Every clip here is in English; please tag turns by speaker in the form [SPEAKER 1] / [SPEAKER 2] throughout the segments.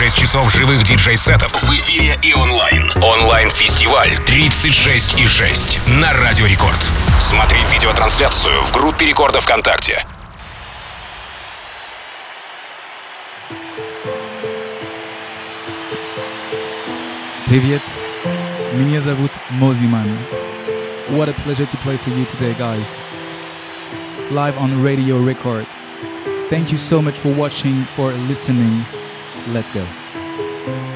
[SPEAKER 1] 36 часов живых диджей-сетов в эфире и онлайн. Онлайн-фестиваль 36 и 6 на Радио Рекорд. Смотри видеотрансляцию в группе Рекорда ВКонтакте.
[SPEAKER 2] Привет, меня зовут Moziman. What a pleasure to play for you today, guys. Live on Radio Record. Thank you so much for watching, for listening. Let's go.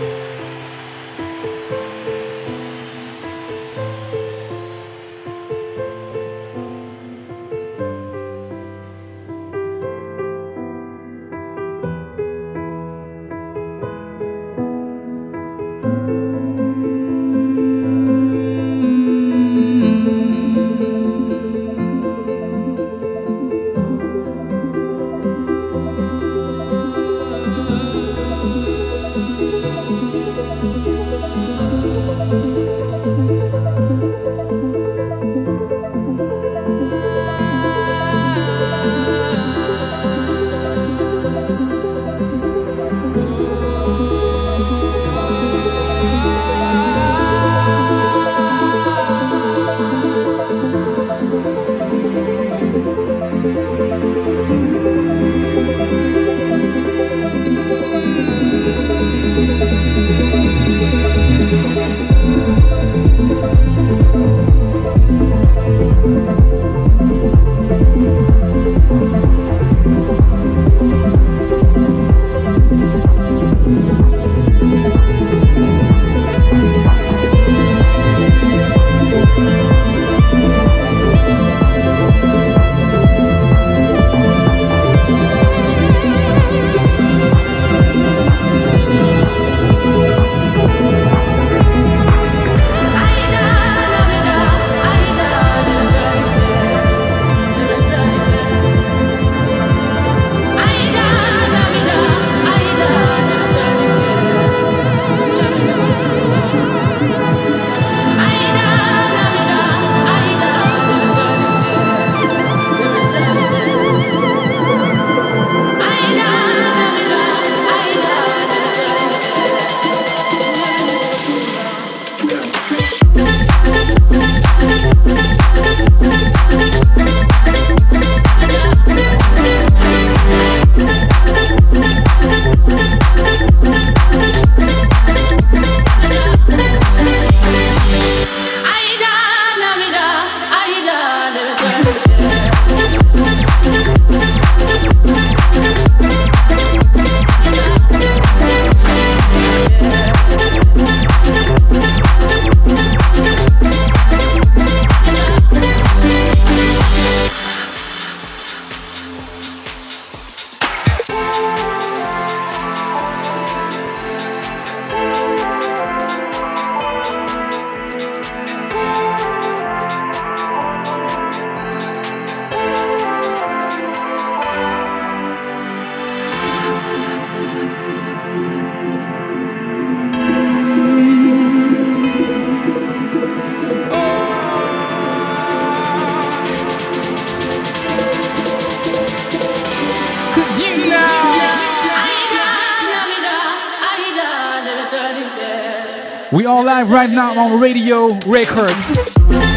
[SPEAKER 2] We all live right now on Radio Record.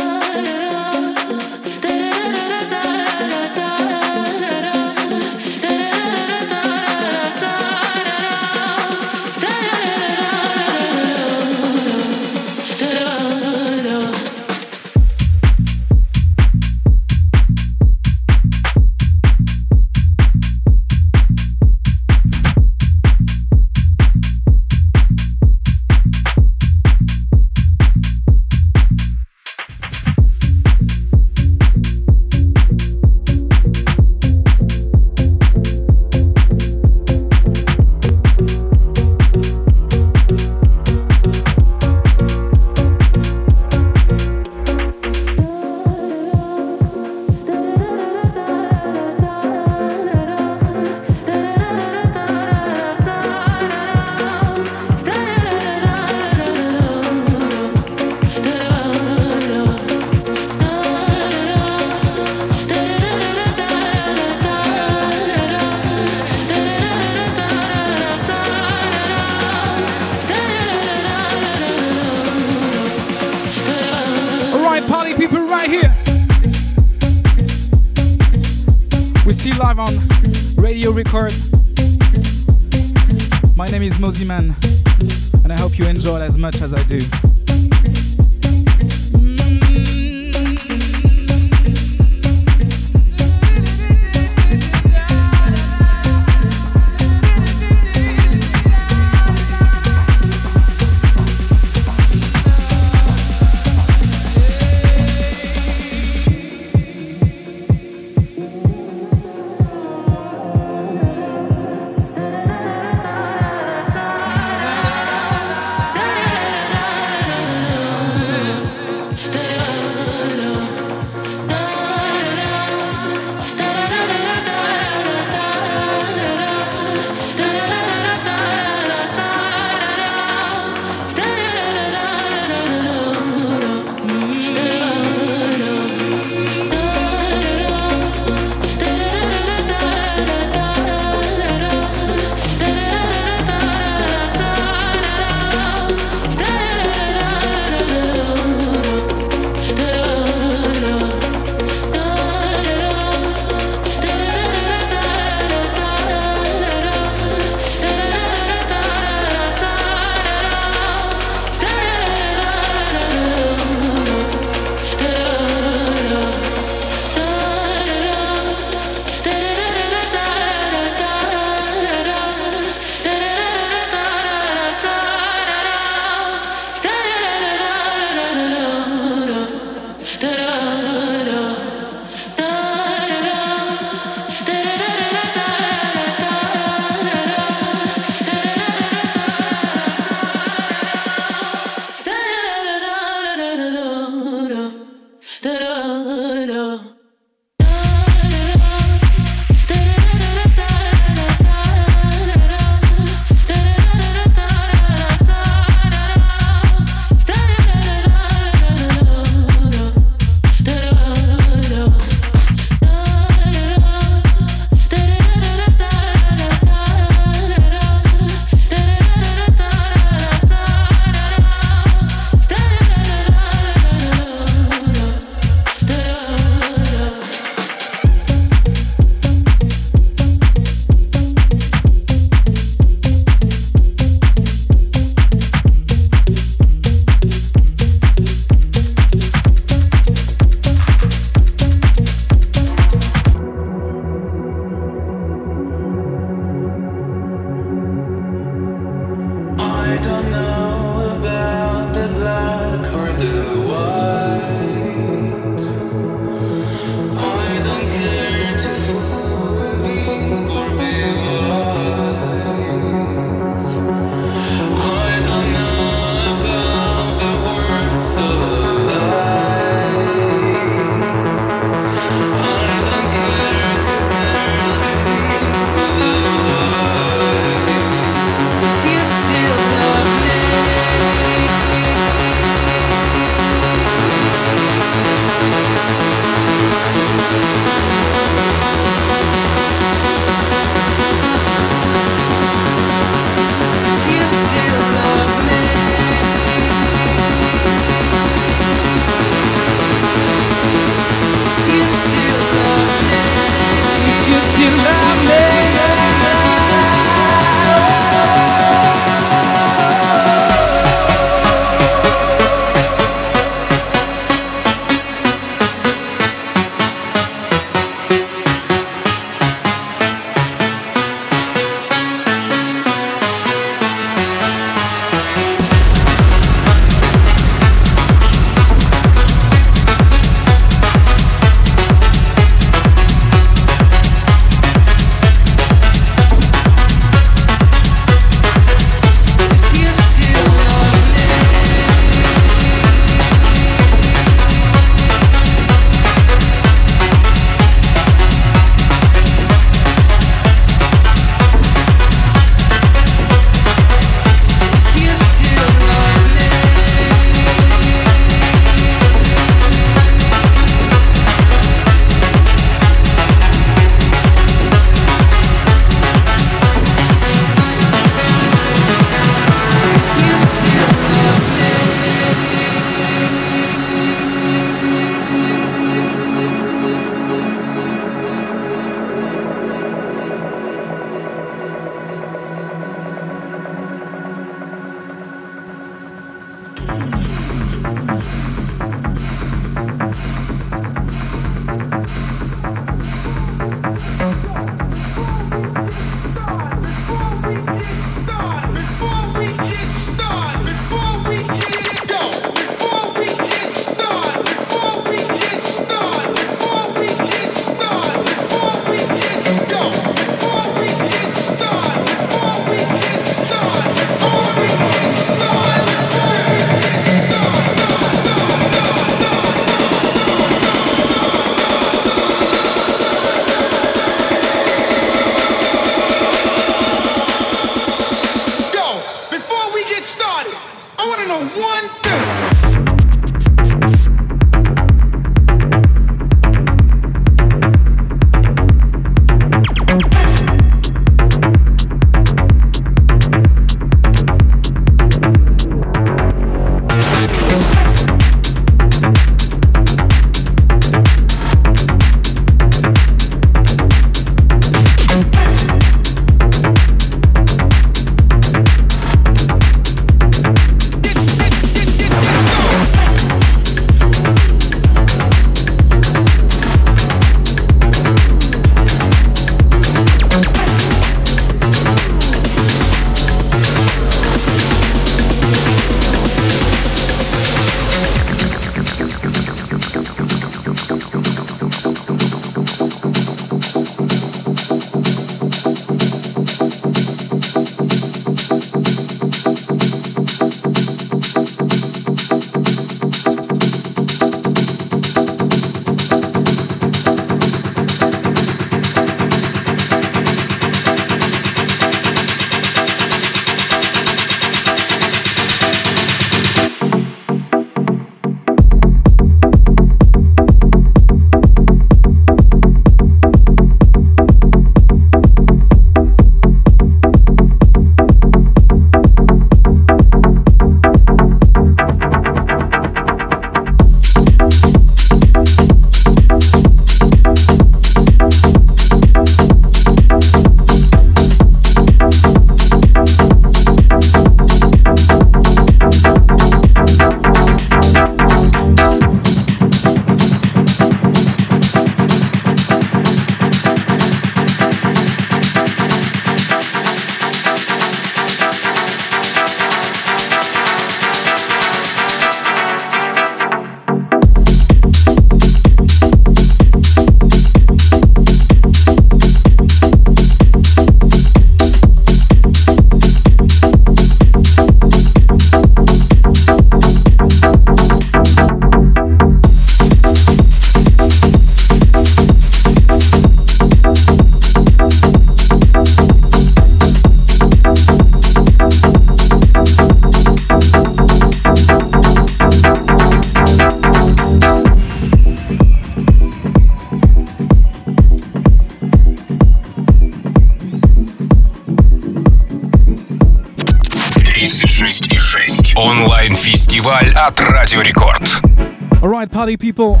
[SPEAKER 2] Party people.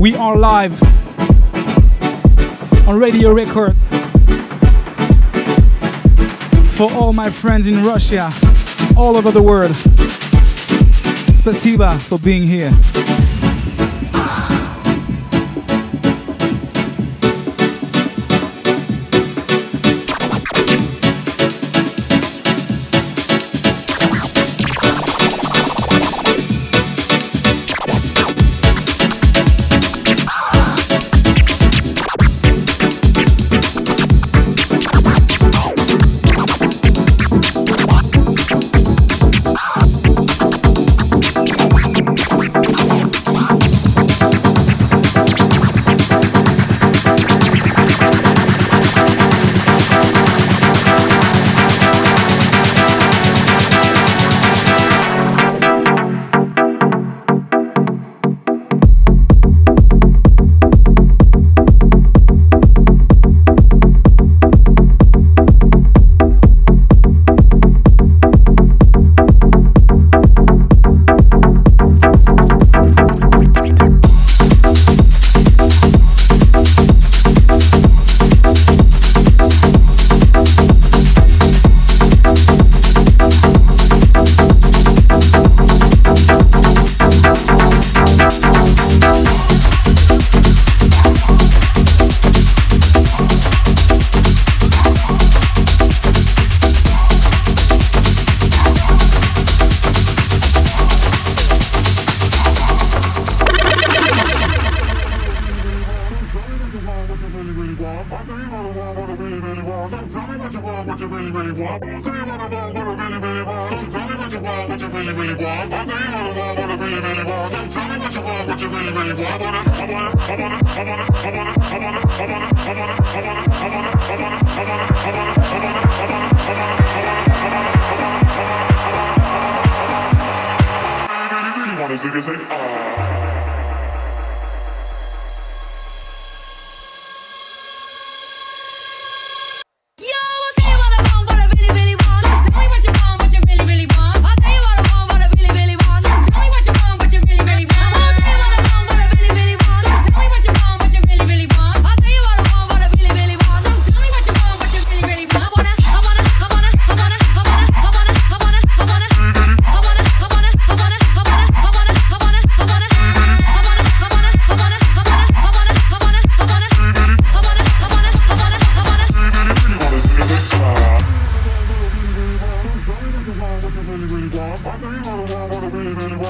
[SPEAKER 2] We are live on Radio Record. For all my friends in Russia, all over the world. Spasiba for being here.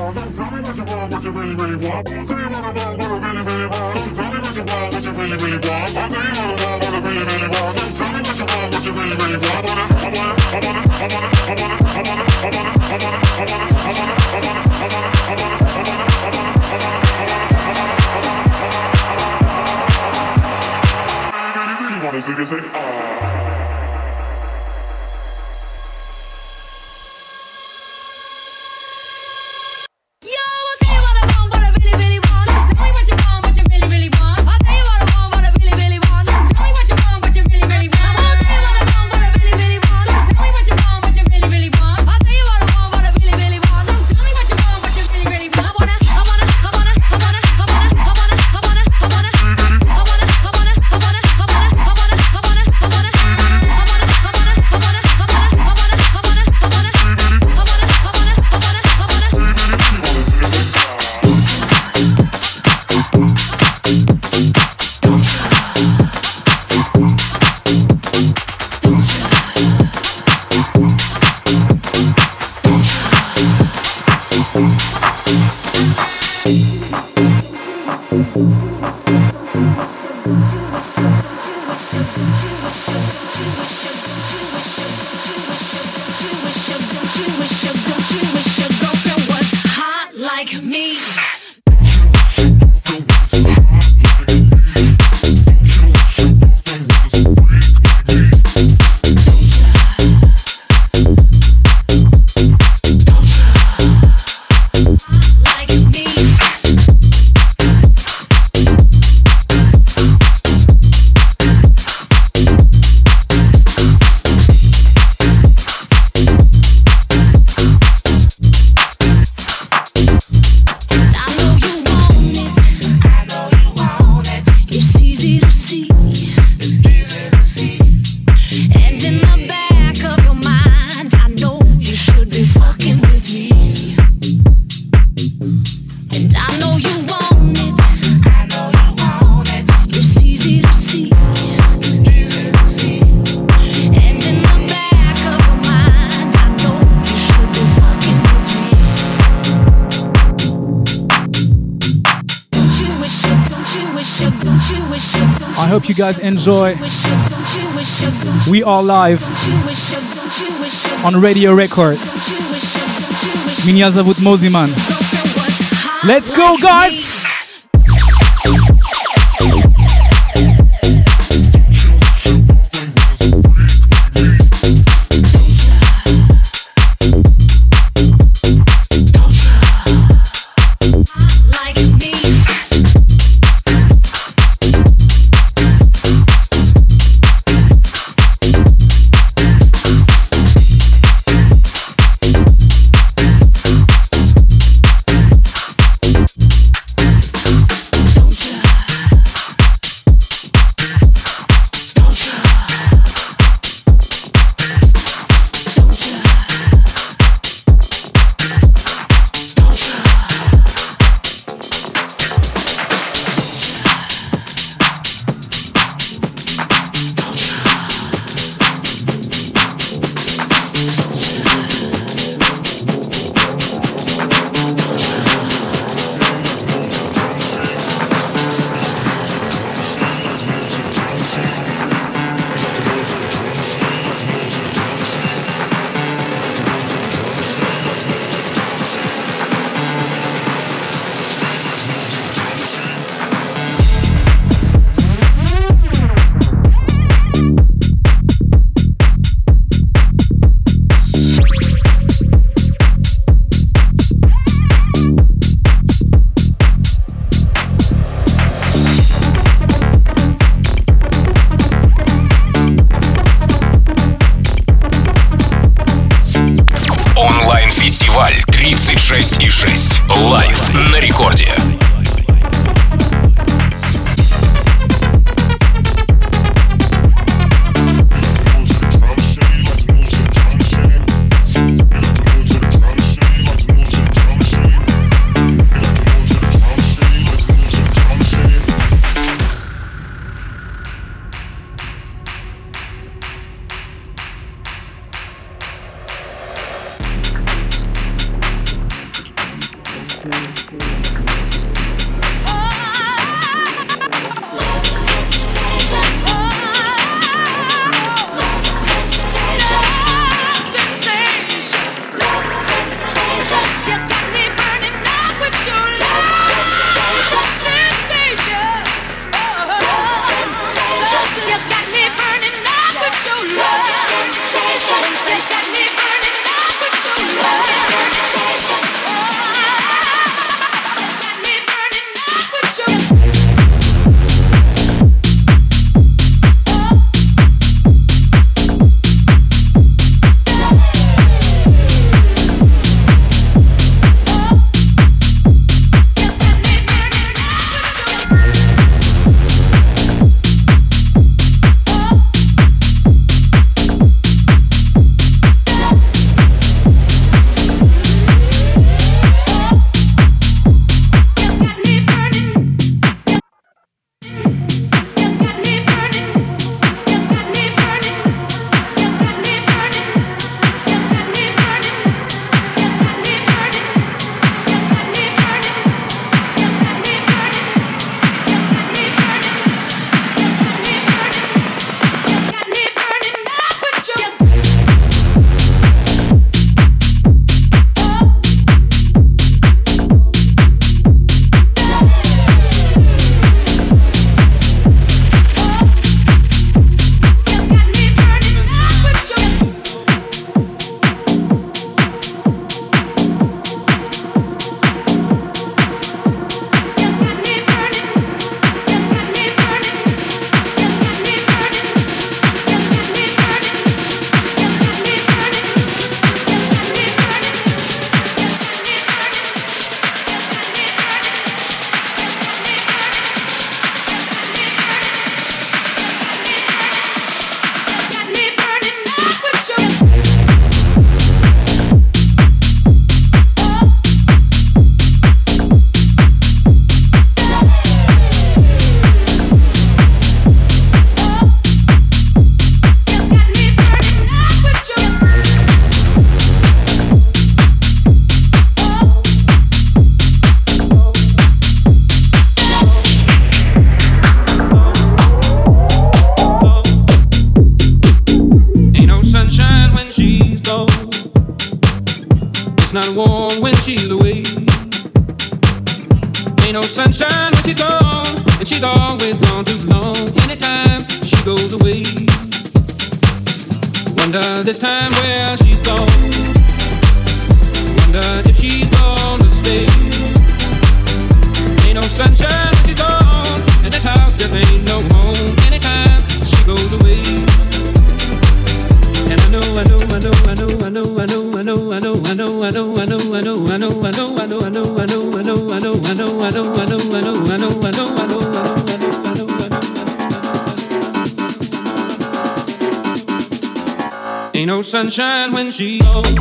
[SPEAKER 3] So tell me what you want, what you really, really want. You
[SPEAKER 1] wanna want, what you really,
[SPEAKER 4] really want. So tell me what you want, what you
[SPEAKER 5] really, really want. I say you wanna want, what you really, really want. Want, want. I wanna, I wanna, I wanna, I wanna, I wanna, I wanna, I wanna, I wanna, I wanna, I wanna, I wanna, I wanna. Is it, is it, ah. you guys enjoy. We are live on Radio Record. Меня зовут Мозиман. Let's go, guys! Sunshine when she goes.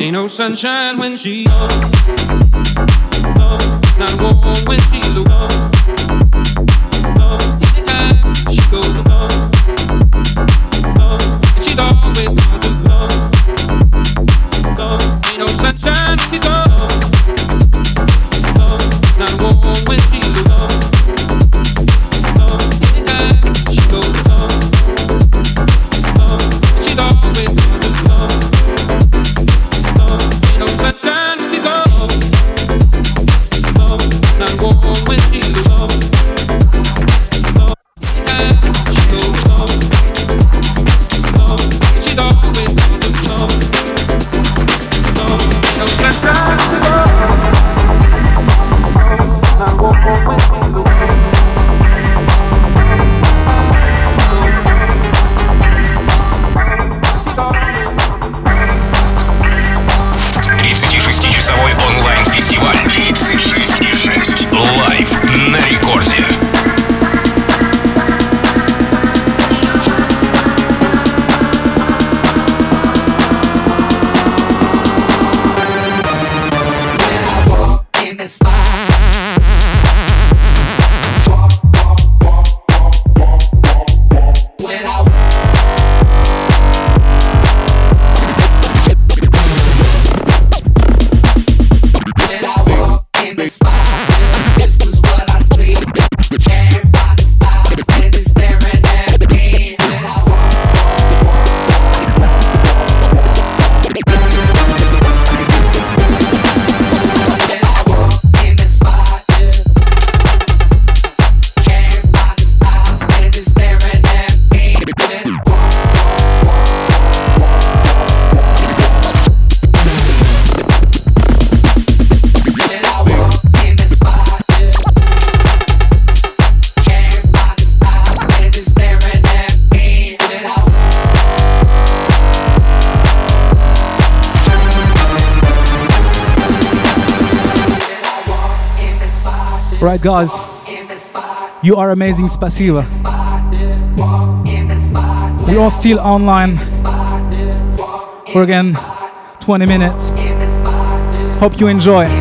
[SPEAKER 5] Ain't no sunshine when she's gone. Love, not warm when she's
[SPEAKER 2] gone. Love, anytime she goes alone. Love, and she's always gone to love. Love, ain't no sunshine when she's
[SPEAKER 4] gone. guys. You are amazing,
[SPEAKER 2] Spasiva,
[SPEAKER 4] We are still online for again 20 minutes. Hope you enjoy.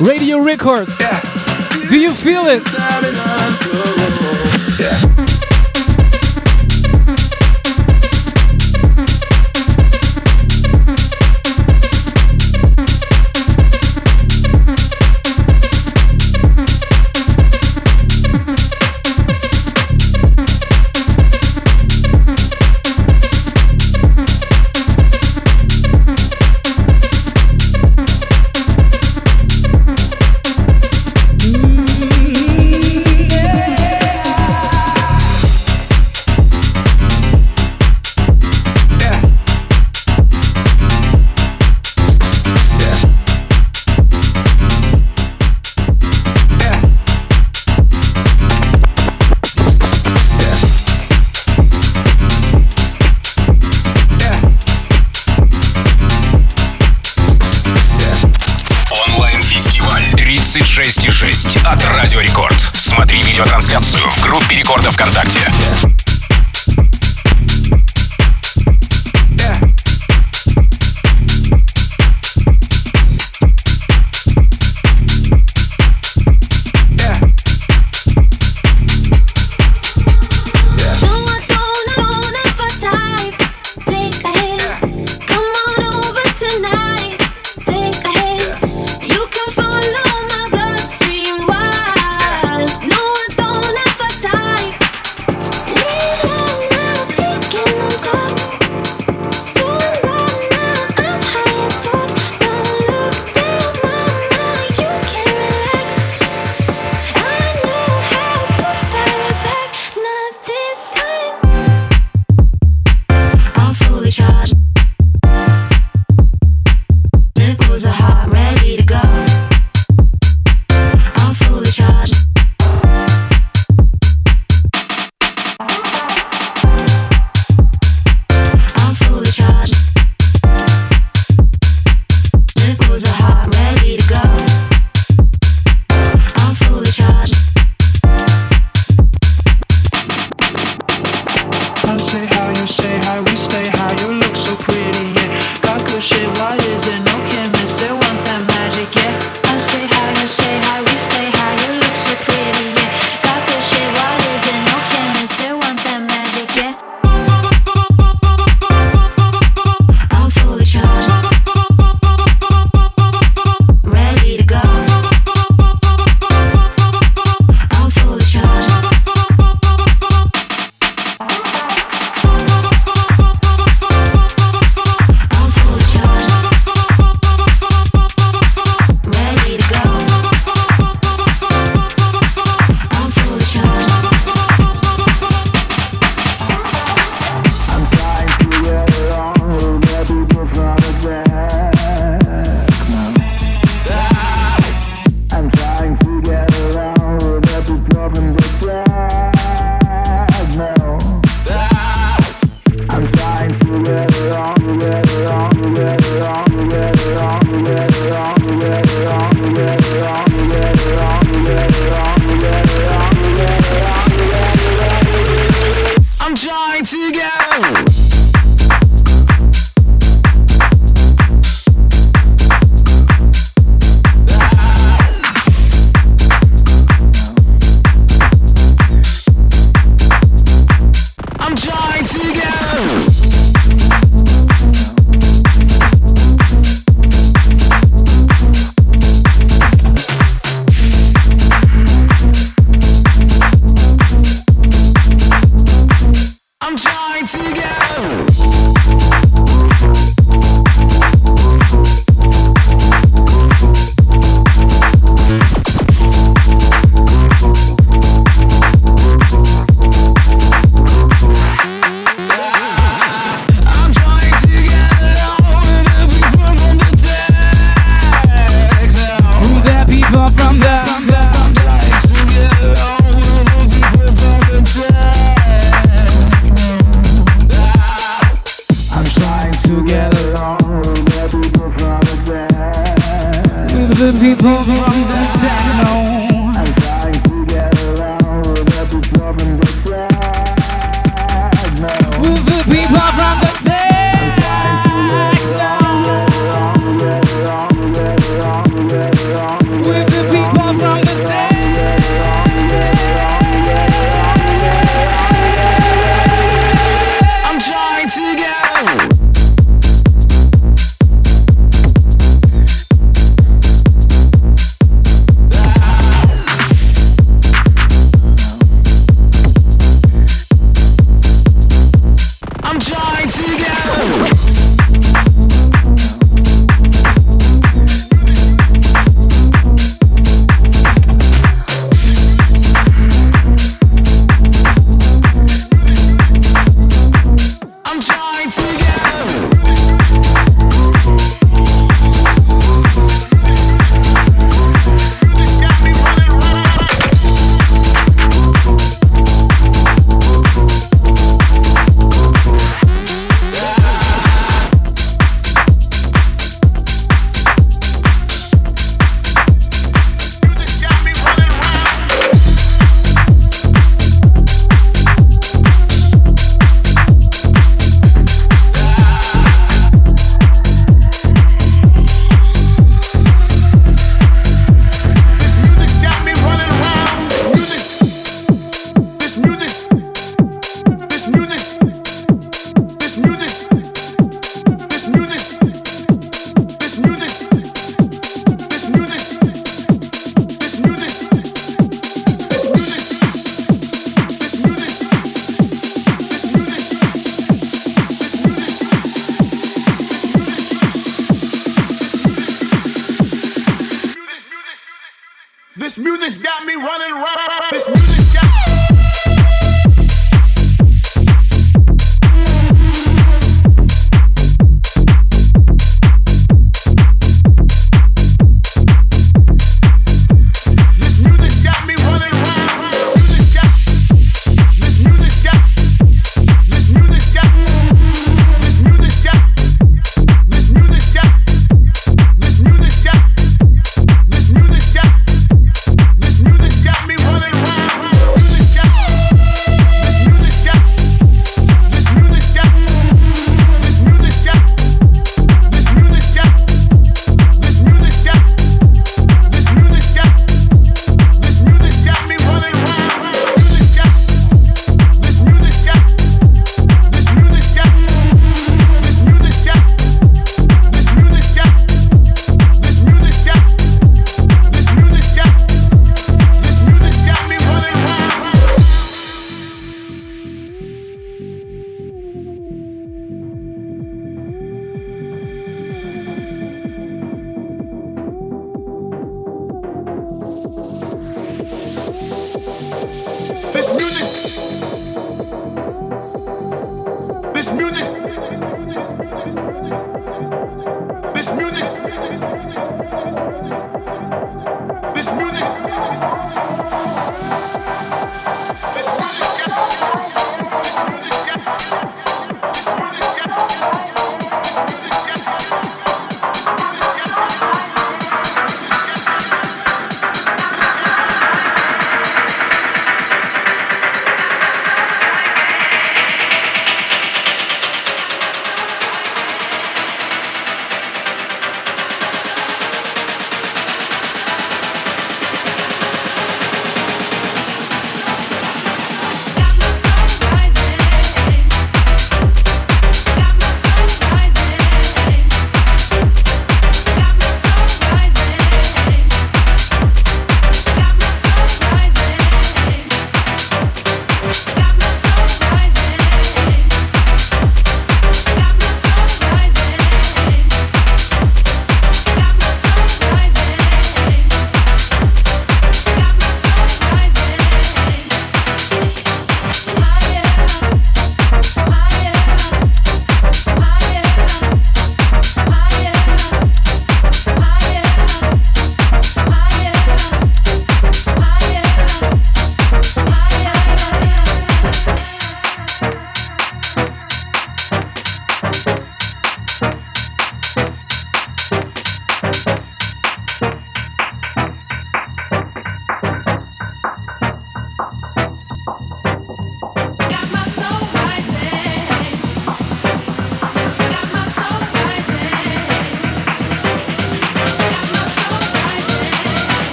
[SPEAKER 3] Radio Records?
[SPEAKER 6] Yeah.
[SPEAKER 3] Do you feel it?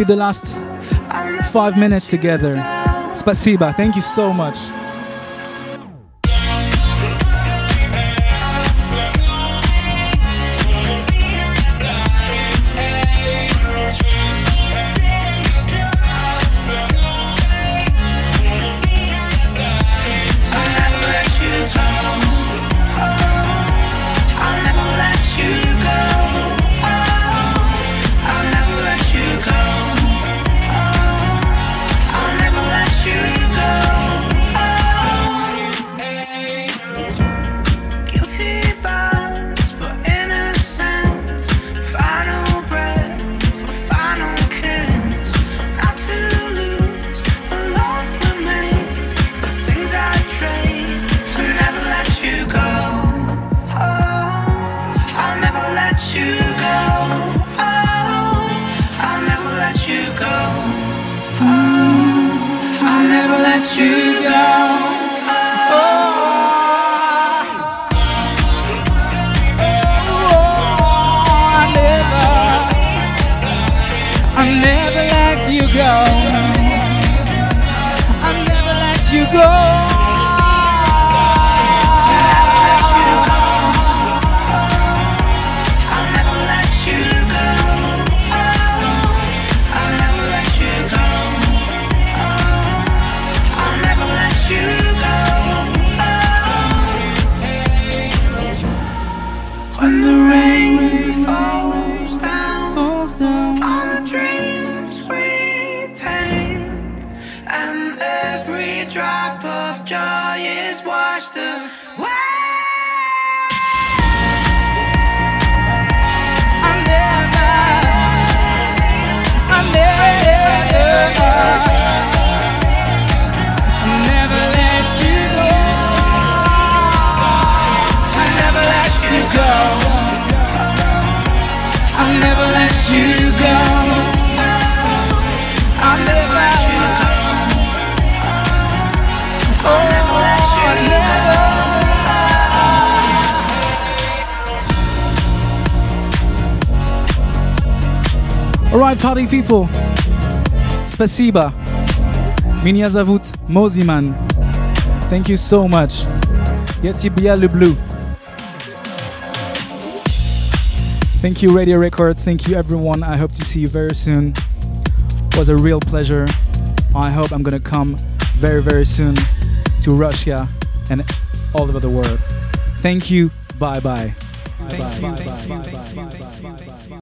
[SPEAKER 7] be the last five minutes together. Spasiba, thank you so much. Спасибо. Меня зовут Мозиман. Thank you so much. Я тебя люблю. Thank you, Radio Record. Thank you, everyone. I hope to see you very soon. It was a real pleasure. I hope I'm gonna come very, very soon to Russia and all over the world. Thank you. Bye bye. Bye bye.